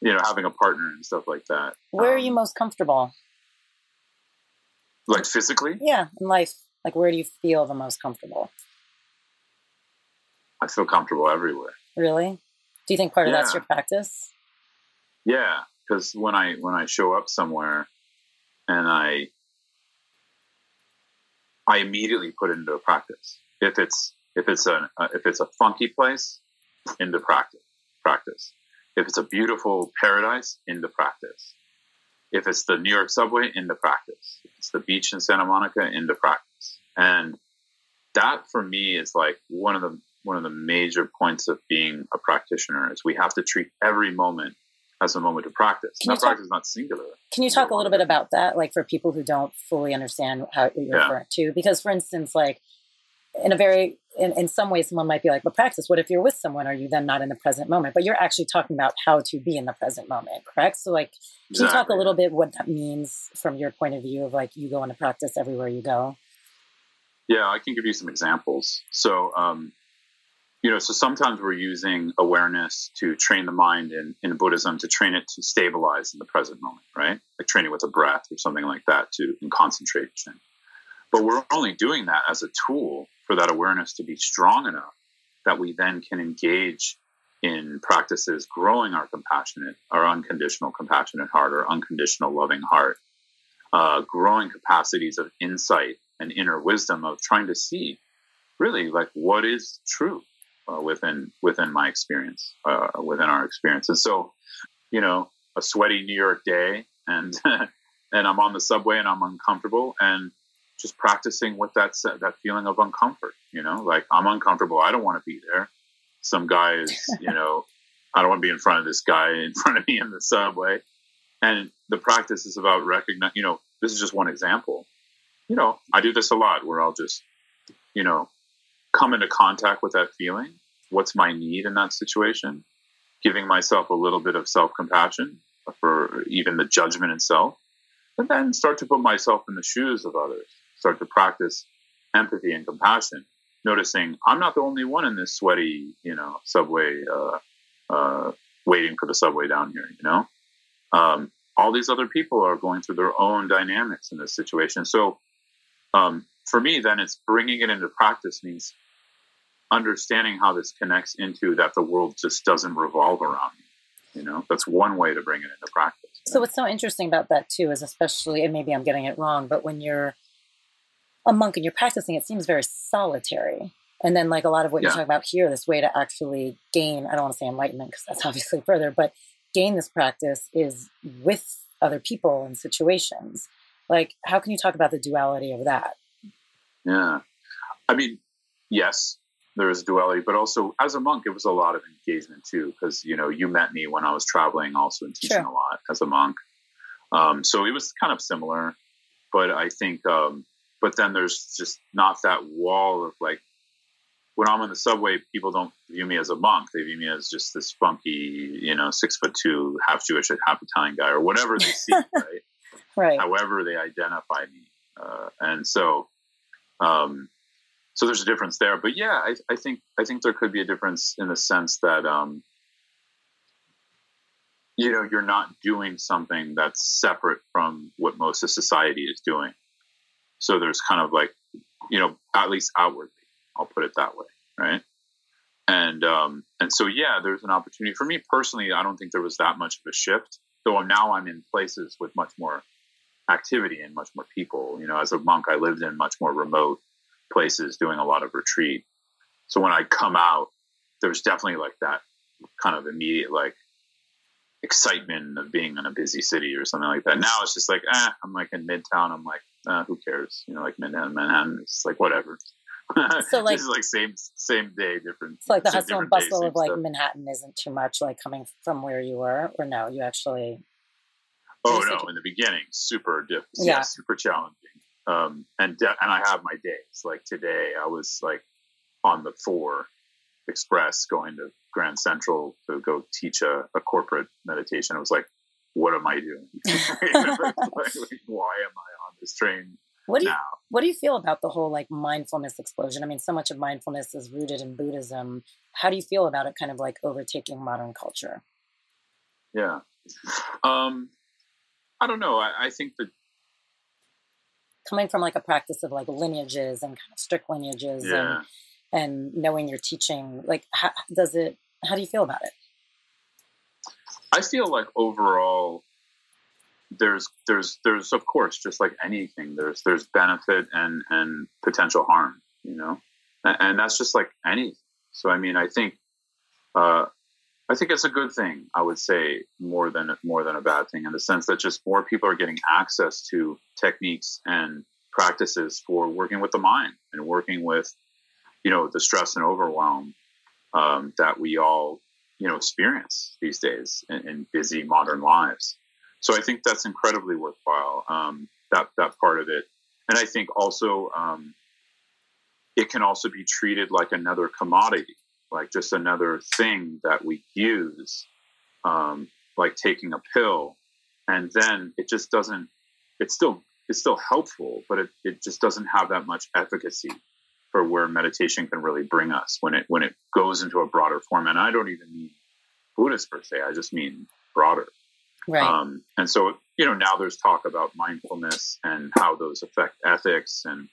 you know, having a partner and stuff like that. Where um, are you um, most comfortable? Like physically? Yeah, in life. Like, where do you feel the most comfortable? I feel comfortable everywhere. Really? Do you think part of that's your practice? Yeah, because when I when I show up somewhere, and I I immediately put it into practice. If it's if it's a if it's a funky place, into practice practice. If it's a beautiful paradise, in the practice. If it's the New York subway, in the practice. If it's the beach in Santa Monica, in the practice. And that for me is like one of the one of the major points of being a practitioner is we have to treat every moment as a moment to practice. Can that practice is not singular. Can you talk a little bit about that, like for people who don't fully understand how you're yeah. referring to? Because, for instance, like in a very in, in some ways someone might be like but practice what if you're with someone? Are you then not in the present moment? But you're actually talking about how to be in the present moment correct? So like can exactly. you talk a little bit what that means from your point of view of like you go into practice everywhere you go? Yeah i can give you some examples. So um, you know so sometimes we're using awareness to train the mind in, in buddhism to train it to stabilize in the present moment right? Like training with a breath or something like that to in concentration. But we're only doing that as a tool for that awareness to be strong enough that we then can engage in practices growing our compassionate, our unconditional compassionate heart, or unconditional loving heart, uh, growing capacities of insight and inner wisdom of trying to see really like what is true uh, within within my experience, uh, within our experience. And so, you know, a sweaty New York day, and and I'm on the subway and I'm uncomfortable, and just practicing with that that feeling of uncomfort. You know, like I'm uncomfortable. I don't want to be there. Some guy is, you know, I don't want to be in front of this guy in front of me in the subway. And the practice is about recognizing. You know, this is just one example. You know, I do this a lot where I'll just, you know, come into contact with that feeling. What's my need in that situation? Giving myself a little bit of self compassion for even the judgment itself and then start to put myself in the shoes of others, start to practice empathy and compassion, noticing I'm not the only one in this sweaty, you know, subway, uh, uh, waiting for the subway down here, you know? Um, all these other people are going through their own dynamics in this situation. So, um, for me, then it's bringing it into practice means understanding how this connects into that the world just doesn't revolve around me. You know, that's one way to bring it into practice. So what's so interesting about that too is especially, and maybe I'm getting it wrong, but when you're a monk and you're practicing, it seems very solitary. And then, like a lot of what yeah. you're talking about here, this way to actually gain, I don't want to say enlightenment because that's obviously further, but gain this practice is with other people and situations. Like, how can you talk about the duality of that? Yeah. I mean, yes, there is duality, but also as a monk, it was a lot of engagement too, because you know you met me when I was traveling, also and teaching sure. a lot as a monk. Um, so it was kind of similar, but I think, um, but then there's just not that wall of like when I'm on the subway, people don't view me as a monk; they view me as just this funky, you know, six foot two, half Jewish, half Italian guy, or whatever they see, right? right. However they identify me, uh, and so. Um, so there's a difference there. But yeah, I, I, think I think there could be a difference in the sense that um, you know you're not doing something that's separate from what most of society is doing. So there's kind of like you know at least outwardly, I'll put it that way, right? And um, and so yeah, there's an opportunity for me personally. I don't think there was that much of a shift, though. Now I'm in places with much more activity and much more people. You know, as a monk, I lived in much more remote places doing a lot of retreat. So when I come out, there's definitely like that kind of immediate like excitement of being in a busy city or something like that. Now it's just like, eh, I'm like in Midtown. I'm like, eh, who cares? You know, like Manhattan, Manhattan. It's like whatever. So like, this is like same same day, different. So like the hustle and bustle of like stuff. Manhattan isn't too much. Like coming from where you were, or no, you actually. Oh no! In the beginning, super difficult. Yeah. yeah, super challenging. Um, and de- and I have my days. Like today, I was like on the four express going to Grand Central to go teach a, a corporate meditation. I was like, what am I doing? like, why am I this train what do you now? what do you feel about the whole like mindfulness explosion? I mean, so much of mindfulness is rooted in Buddhism. How do you feel about it kind of like overtaking modern culture? Yeah. Um I don't know. I, I think that coming from like a practice of like lineages and kind of strict lineages yeah. and and knowing your teaching like how does it how do you feel about it i feel like overall there's there's there's of course just like anything there's there's benefit and and potential harm you know and, and that's just like any so i mean i think uh I think it's a good thing. I would say more than more than a bad thing in the sense that just more people are getting access to techniques and practices for working with the mind and working with, you know, the stress and overwhelm um, that we all, you know, experience these days in, in, busy modern lives. So I think that's incredibly worthwhile. Um, that that part of it, and I think also um, it can also be treated like another commodity like just another thing that we use, um, like taking a pill, and then it just doesn't. It's still it's still helpful, but it, it just doesn't have that much efficacy for where meditation can really bring us when it when it goes into a broader form. And I don't even mean Buddhist per se. I just mean broader. Right. Um, and so you know now there's talk about mindfulness and how those affect ethics, and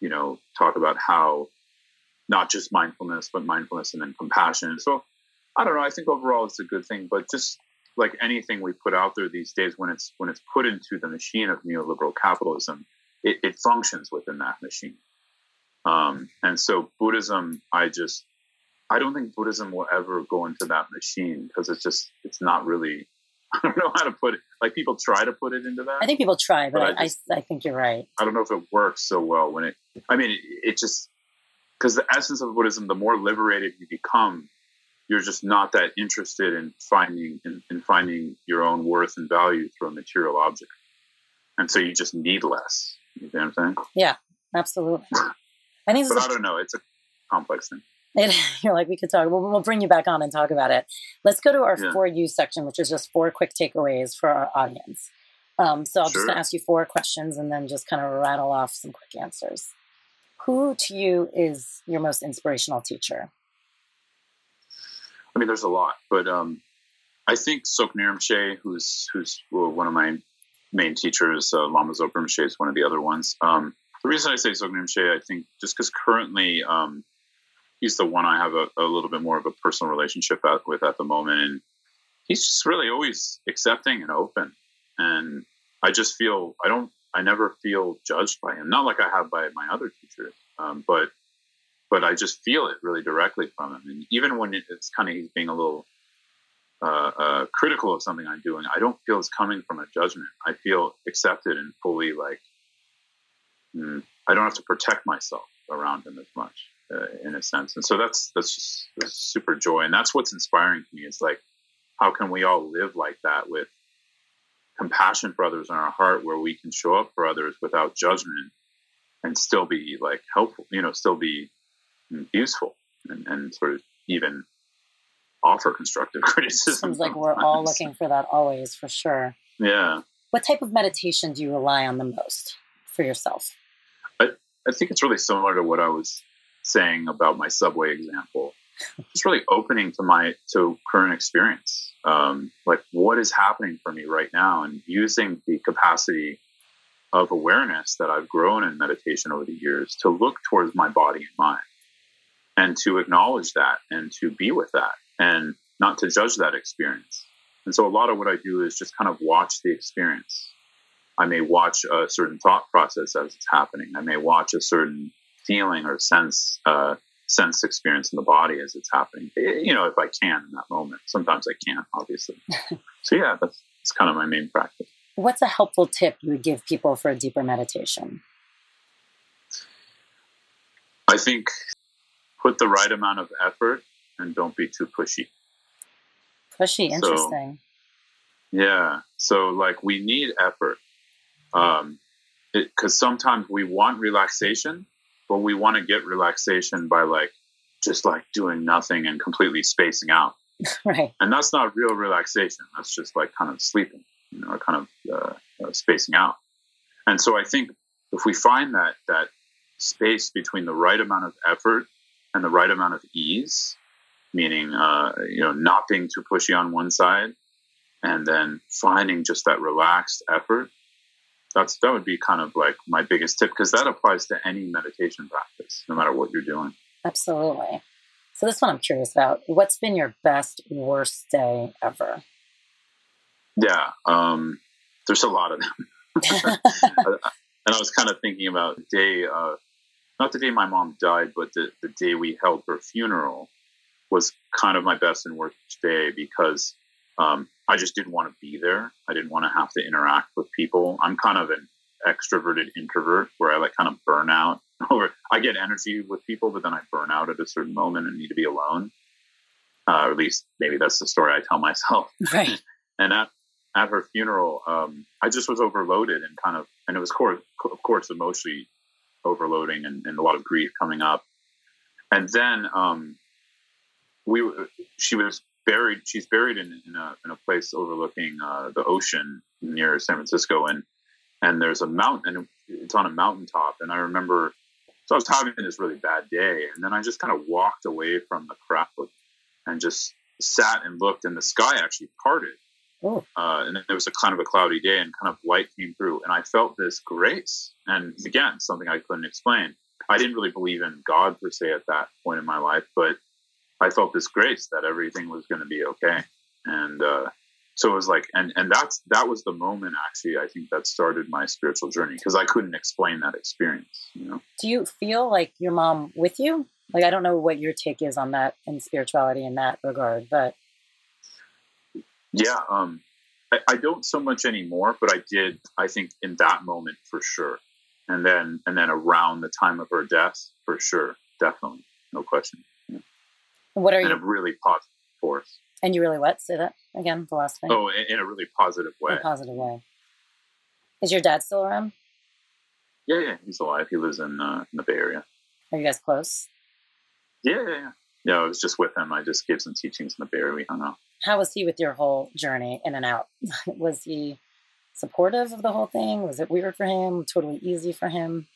you know talk about how not just mindfulness, but mindfulness and then compassion. So I don't know. I think overall it's a good thing, but just like anything we put out there these days, when it's when it's put into the machine of neoliberal capitalism, it, it functions within that machine. Um, and so Buddhism, I just I don't think Buddhism will ever go into that machine because it's just it's not really I don't know how to put it. Like people try to put it into that. I think people try, but, but I, just, I, I, think you're right. I don't know if it works so well when it. I mean, it, it just because the essence of Buddhism, the more liberated you become, you're just not that interested in finding in, in finding your own worth and value through a material object, and so you just need less. You know what I'm saying? Yeah, absolutely. I think, but I don't know. It's a complex thing. It, you're like we could talk. We'll, we'll, bring you back on and talk about it. Let's go to our yeah. for you section, which is just four quick takeaways for our audience. Um, so I'm sure. just going to ask you four questions and then just kind of rattle off some quick answers. Who to you is your most inspirational teacher? I mean, there's a lot, but um, I think Sok Rinpoche, who's who's well, one of my main teachers, uh, Lama Zopa Rinpoche is one of the other ones. Um, the reason I say Sok Rinpoche, I think, just because currently um, he's the one I have a, a, little bit more of a personal relationship at, with at the moment, and he's just really always accepting and open. And I just feel I don't, I never feel judged by him. Not like I have by my other teachers, um, but but I just feel it really directly from him. And even when it's kind of he's being a little uh, uh, critical of something I'm doing, I don't feel it's coming from a judgment. I feel accepted and fully like mm, I don't have to protect myself around him as much uh, in a sense. And so that's that's just that's super joy, and that's what's inspiring to me. Is like how can we all live like that with compassion for others in our heart, where we can show up for others without judgment and still be like helpful, you know, still be useful and, and sort of even offer constructive criticism. Seems like we're all looking for that always, for sure. Yeah. What type of meditation do you rely on the most for yourself? I, I think it's really similar to what I was saying about my subway example. It's really opening to my to current experience, um, like what is happening for me right now, and using the capacity of awareness that I've grown in meditation over the years to look towards my body and mind and to acknowledge that and to be with that and not to judge that experience. And so a lot of what I do is just kind of watch the experience. I may watch a certain thought process as it's happening. I may watch a certain feeling or sense uh, sense experience in the body as it's happening. Eh, you know, if I can in that moment. Sometimes I can't, obviously. so yeah, that's, that's kind of my main practice. What's a helpful tip you would give people for a deeper meditation? I think put the right amount of effort and don't be too pushy. Pushy, interesting. So, yeah. So like we need effort. Um, because sometimes we want relaxation, but we want to get relaxation by like just like doing nothing and completely spacing out. right. And that's not real relaxation. That's just like kind of sleeping, you know, kind of uh, uh, spacing out. And so I think if we find that that space between the right amount of effort and the right amount of ease, meaning uh, you know not being too pushy on one side, and then finding just that relaxed effort. That's that would be kind of like my biggest tip because that applies to any meditation practice, no matter what you're doing. Absolutely. So this one I'm curious about. What's been your best worst day ever? Yeah, um, there's a lot of them. and I was kind of thinking about the day uh, not the day my mom died, but the, the day we held her funeral was kind of my best and worst day because um, I just didn't want to be there. I didn't want to have to interact with people. I'm kind of an extroverted introvert where I like kind of burn out or I get energy with people, but then I burn out at a certain moment and need to be alone. Uh, or at least maybe that's the story I tell myself. Right. and at, at her funeral, um, I just was overloaded and kind of, and it was, course, of course, emotionally overloading and, and, a lot of grief coming up. And then um, we she was buried. She's buried in, in, a, in a place overlooking uh, the ocean near San Francisco, and and there's a mountain. And it's on a mountaintop. And I remember, so I was having this really bad day, and then I just kind of walked away from the crowd and just sat and looked, and the sky actually parted Oh. Uh, and it was a kind of a cloudy day and kind of light came through. And I felt this grace. And again, something I couldn't explain. I didn't really believe in God per se at that point in my life, but I felt this grace that everything was going to be okay. And uh, so it was like, and, and that's, that was the moment actually, I think that started my spiritual journey because I couldn't explain that experience, you know? Do you feel like your mom with you? Like, I don't know what your take is on that and spirituality in that regard, but yeah, um, I, I, don't so much anymore, but I did. I think in that moment for sure, and then and then around the time of her death for sure, definitely, no question. What are in you? a really positive force. And you really what? Say that again. The last thing. Oh, in, in a really positive way. In a positive way. Is your dad still around? Yeah, yeah, he's alive. He lives in uh, in the Bay Area. Are you guys close? Yeah, yeah, yeah. Yeah, I was just with him. I just gave some teachings in the Bay Area. We hung out how was he with your whole journey in and out? was he supportive of the whole thing? Was it weird for him? Totally easy for him?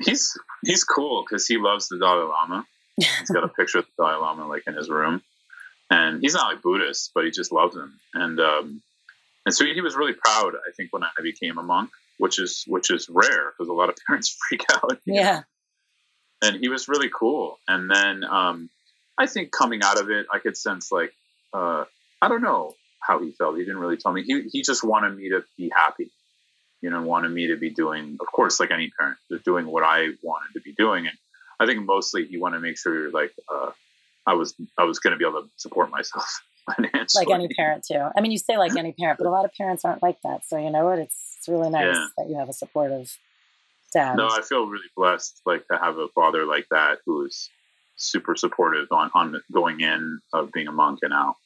He's he's cool because he loves the Dalai Lama. He's got a picture of the Dalai Lama like in his room, and he's not like Buddhist, but he just loves him. And um, and so he was really proud. I think when I became a monk, which is which is rare because a lot of parents freak out. Yeah. Know? And he was really cool. And then um, I think coming out of it, I could sense like uh, I don't know how he felt. He didn't really tell me. He he just wanted me to be happy. You know, wanted me to be doing, of course, like any parent, just doing what I wanted to be doing. And I think mostly he wanted to make sure you're like uh, I was I was going to be able to support myself financially. Like any parent too. I mean, you say like any parent, but a lot of parents aren't like that. So you know what? It's it's really nice yeah. that you have a supportive dad. No, I feel really blessed, like to have a father like that who is super supportive on on going in of being a monk and out.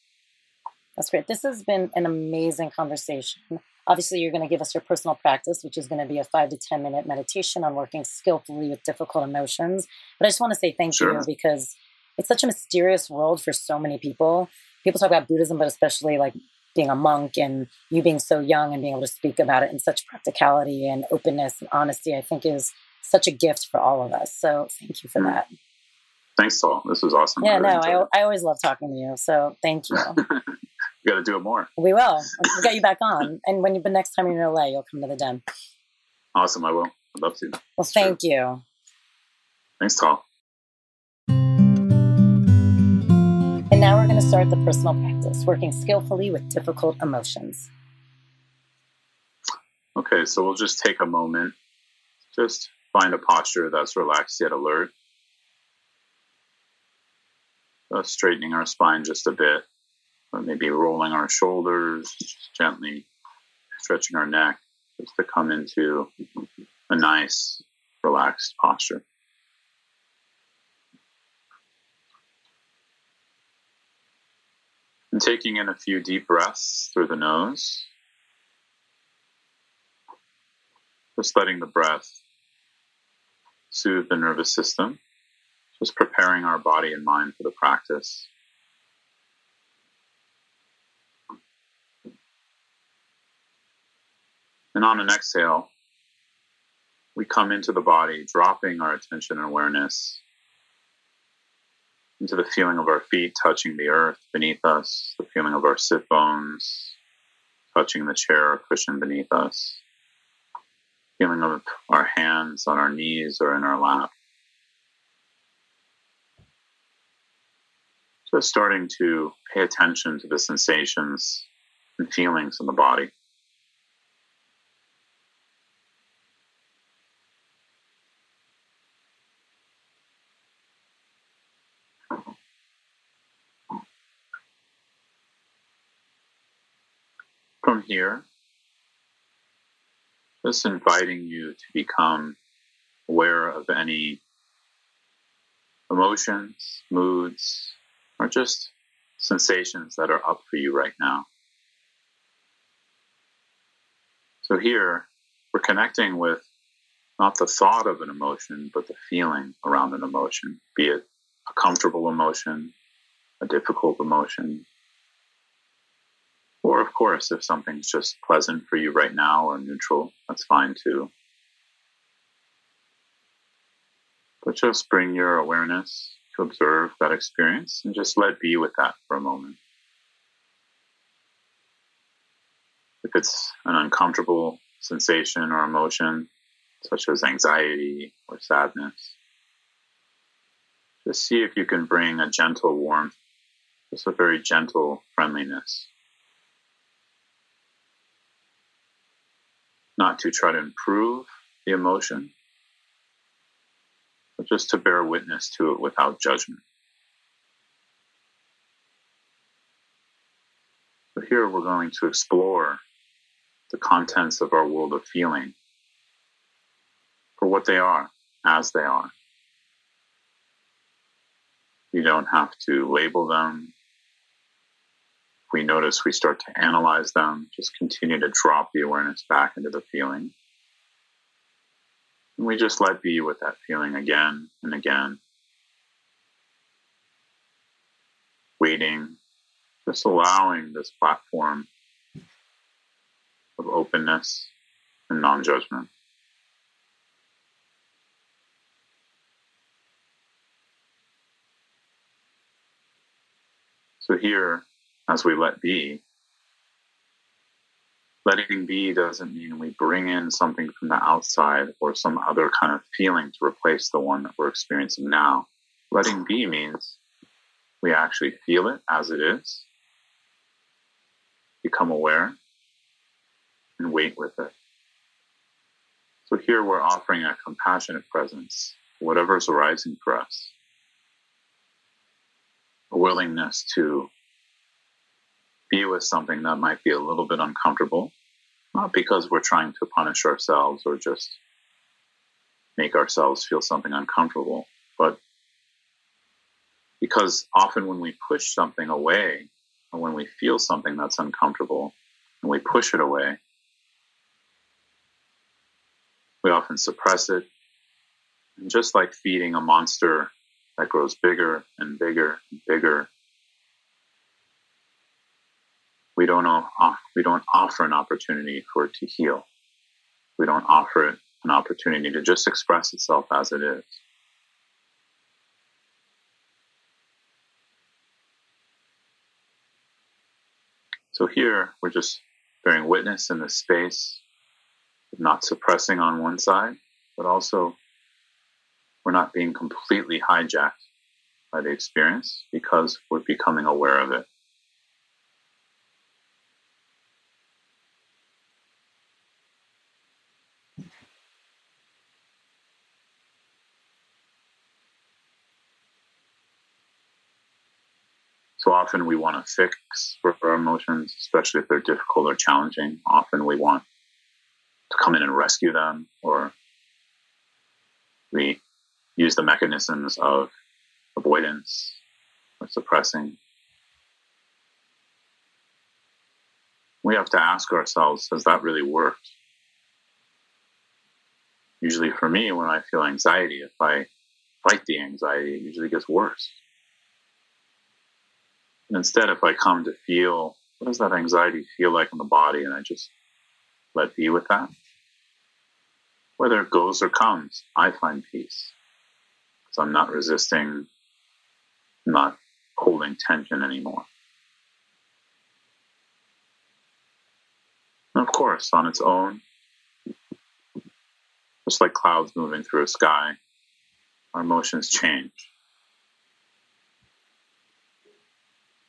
That's great. This has been an amazing conversation. Obviously, you're going to give us your personal practice, which is going to be a five to 10 minute meditation on working skillfully with difficult emotions. But I just want to say thank sure. you because it's such a mysterious world for so many people. People talk about Buddhism, but especially like being a monk and you being so young and being able to speak about it in such practicality and openness and honesty, I think is such a gift for all of us. So thank you for mm. that. Thanks, Saul. This was awesome. Yeah, no, I, I always love talking to you. So thank you. we got to do it more. We will. We'll get you back on. And when you, the next time you're in LA, you'll come to the den. Awesome. I will. I'd love to. Well, thank sure. you. Thanks, Tom. And now we're going to start the personal practice, working skillfully with difficult emotions. Okay, so we'll just take a moment. Just find a posture that's relaxed yet alert. Uh, straightening our spine just a bit Uh, maybe rolling our shoulders, gently stretching our neck, just to come into a nice, relaxed posture. And taking in a few deep breaths through the nose. Just letting the breath soothe the nervous system. Just preparing our body and mind for the practice. And on an exhale, we come into the body, dropping our attention and awareness into the feeling of our feet touching the earth beneath us, the feeling of our sit bones touching the chair or cushion beneath us, feeling of our hands on our knees or in our lap. Just starting to pay attention to the sensations and feelings in the body. From here, just inviting you to become aware of any emotions, moods, or just sensations that are up for you right now. So here, we're connecting with not the thought of an emotion, but the feeling around an emotion, be it a comfortable emotion, a difficult emotion, or, of course, if something's just pleasant for you right now or neutral, that's fine too. But just bring your awareness to observe that experience and just let be with that for a moment. If it's an uncomfortable sensation or emotion, such as anxiety or sadness, just see if you can bring a gentle warmth, just a very gentle friendliness not to try to improve the emotion, but just to bear witness to it without judgment. But here we're going to explore the contents of our world of feeling for what they are, as they are. You don't have to label them, we notice we start to analyze them, just continue to drop the awareness back into the feeling. And we just let be with that feeling again and again. Waiting, just allowing this platform of openness and non judgment. So, here, as we let be, letting be doesn't mean we bring in something from the outside or some other kind of feeling to replace the one that we're experiencing now. Letting be means we actually feel it as it is, become aware, and wait with it. So here we're offering a compassionate presence, whatever's arising for us, a willingness to be with something that might be a little bit uncomfortable, not because we're trying to punish ourselves or just make ourselves feel something uncomfortable, but because often when we push something away, or when we feel something that's uncomfortable and we push it away, we often suppress it. And just like feeding a monster that grows bigger and bigger and bigger we don't we don't offer an opportunity for it to heal. We don't offer it an opportunity to just express itself as it is. So here we're just bearing witness in this space, not suppressing on one side, but also we're not being completely hijacked by the experience because we're becoming aware of it. Often we want to fix for our emotions, especially if they're difficult or challenging. Often we want to come in and rescue them, or we use the mechanisms of avoidance or suppressing. We have to ask ourselves, has that really worked? Usually for me, when I feel anxiety, if I fight the anxiety, it usually gets worse. Instead, if I come to feel what does that anxiety feel like in the body, and I just let be with that, whether it goes or comes, I find peace. Because I'm not resisting, not holding tension anymore. And of course, on its own, just like clouds moving through a sky, our emotions change.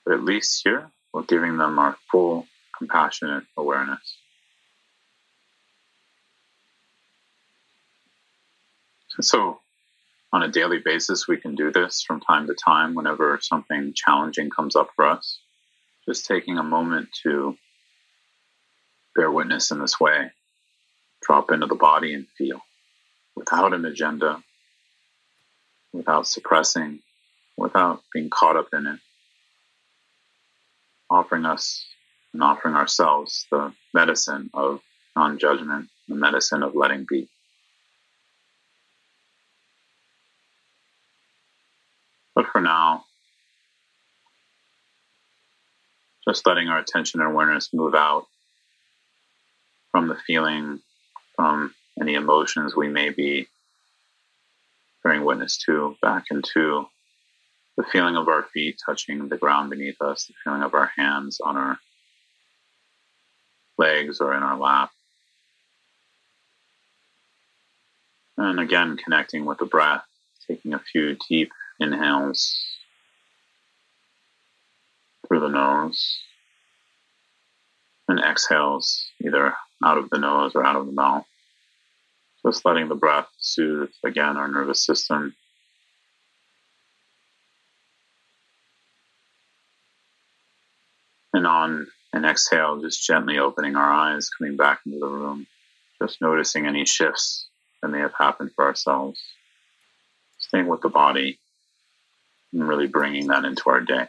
But at least here, we're giving them our full compassionate awareness. And so, on a daily basis, we can do this from time to time whenever something challenging comes up for us. Just taking a moment to bear witness in this way, drop into the body and feel. Without an agenda, without suppressing, without being caught up in it offering us and offering ourselves the medicine of non judgment, the medicine of letting be. But for now, just letting our attention and awareness move out from the feeling, from any emotions we may be bearing witness to, back into the feeling of our feet touching the ground beneath us, the feeling of our hands on our legs or in our lap. And again, connecting with the breath, taking a few deep inhales through the nose and exhales either out of the nose or out of the mouth. Just letting the breath soothe again our nervous system And on an exhale, just gently opening our eyes, coming back into the room, just noticing any shifts that may have happened for ourselves, staying with the body, and really bringing that into our day.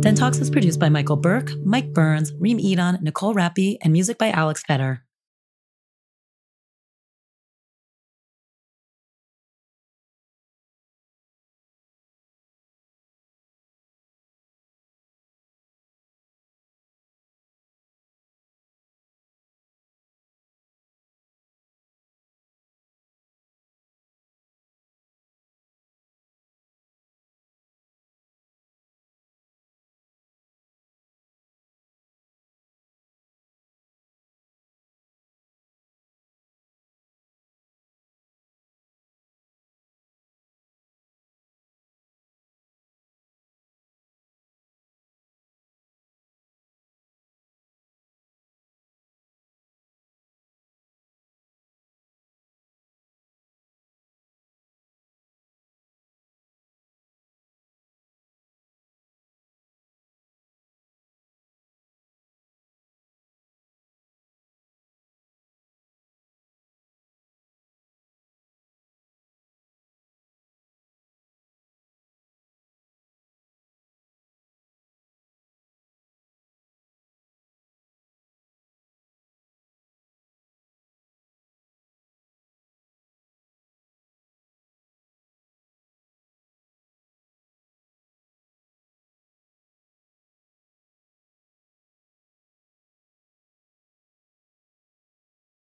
Den Talks is produced by Michael Burke, Mike Burns, Reem Edon, Nicole Rappi, and music by Alex Fetter.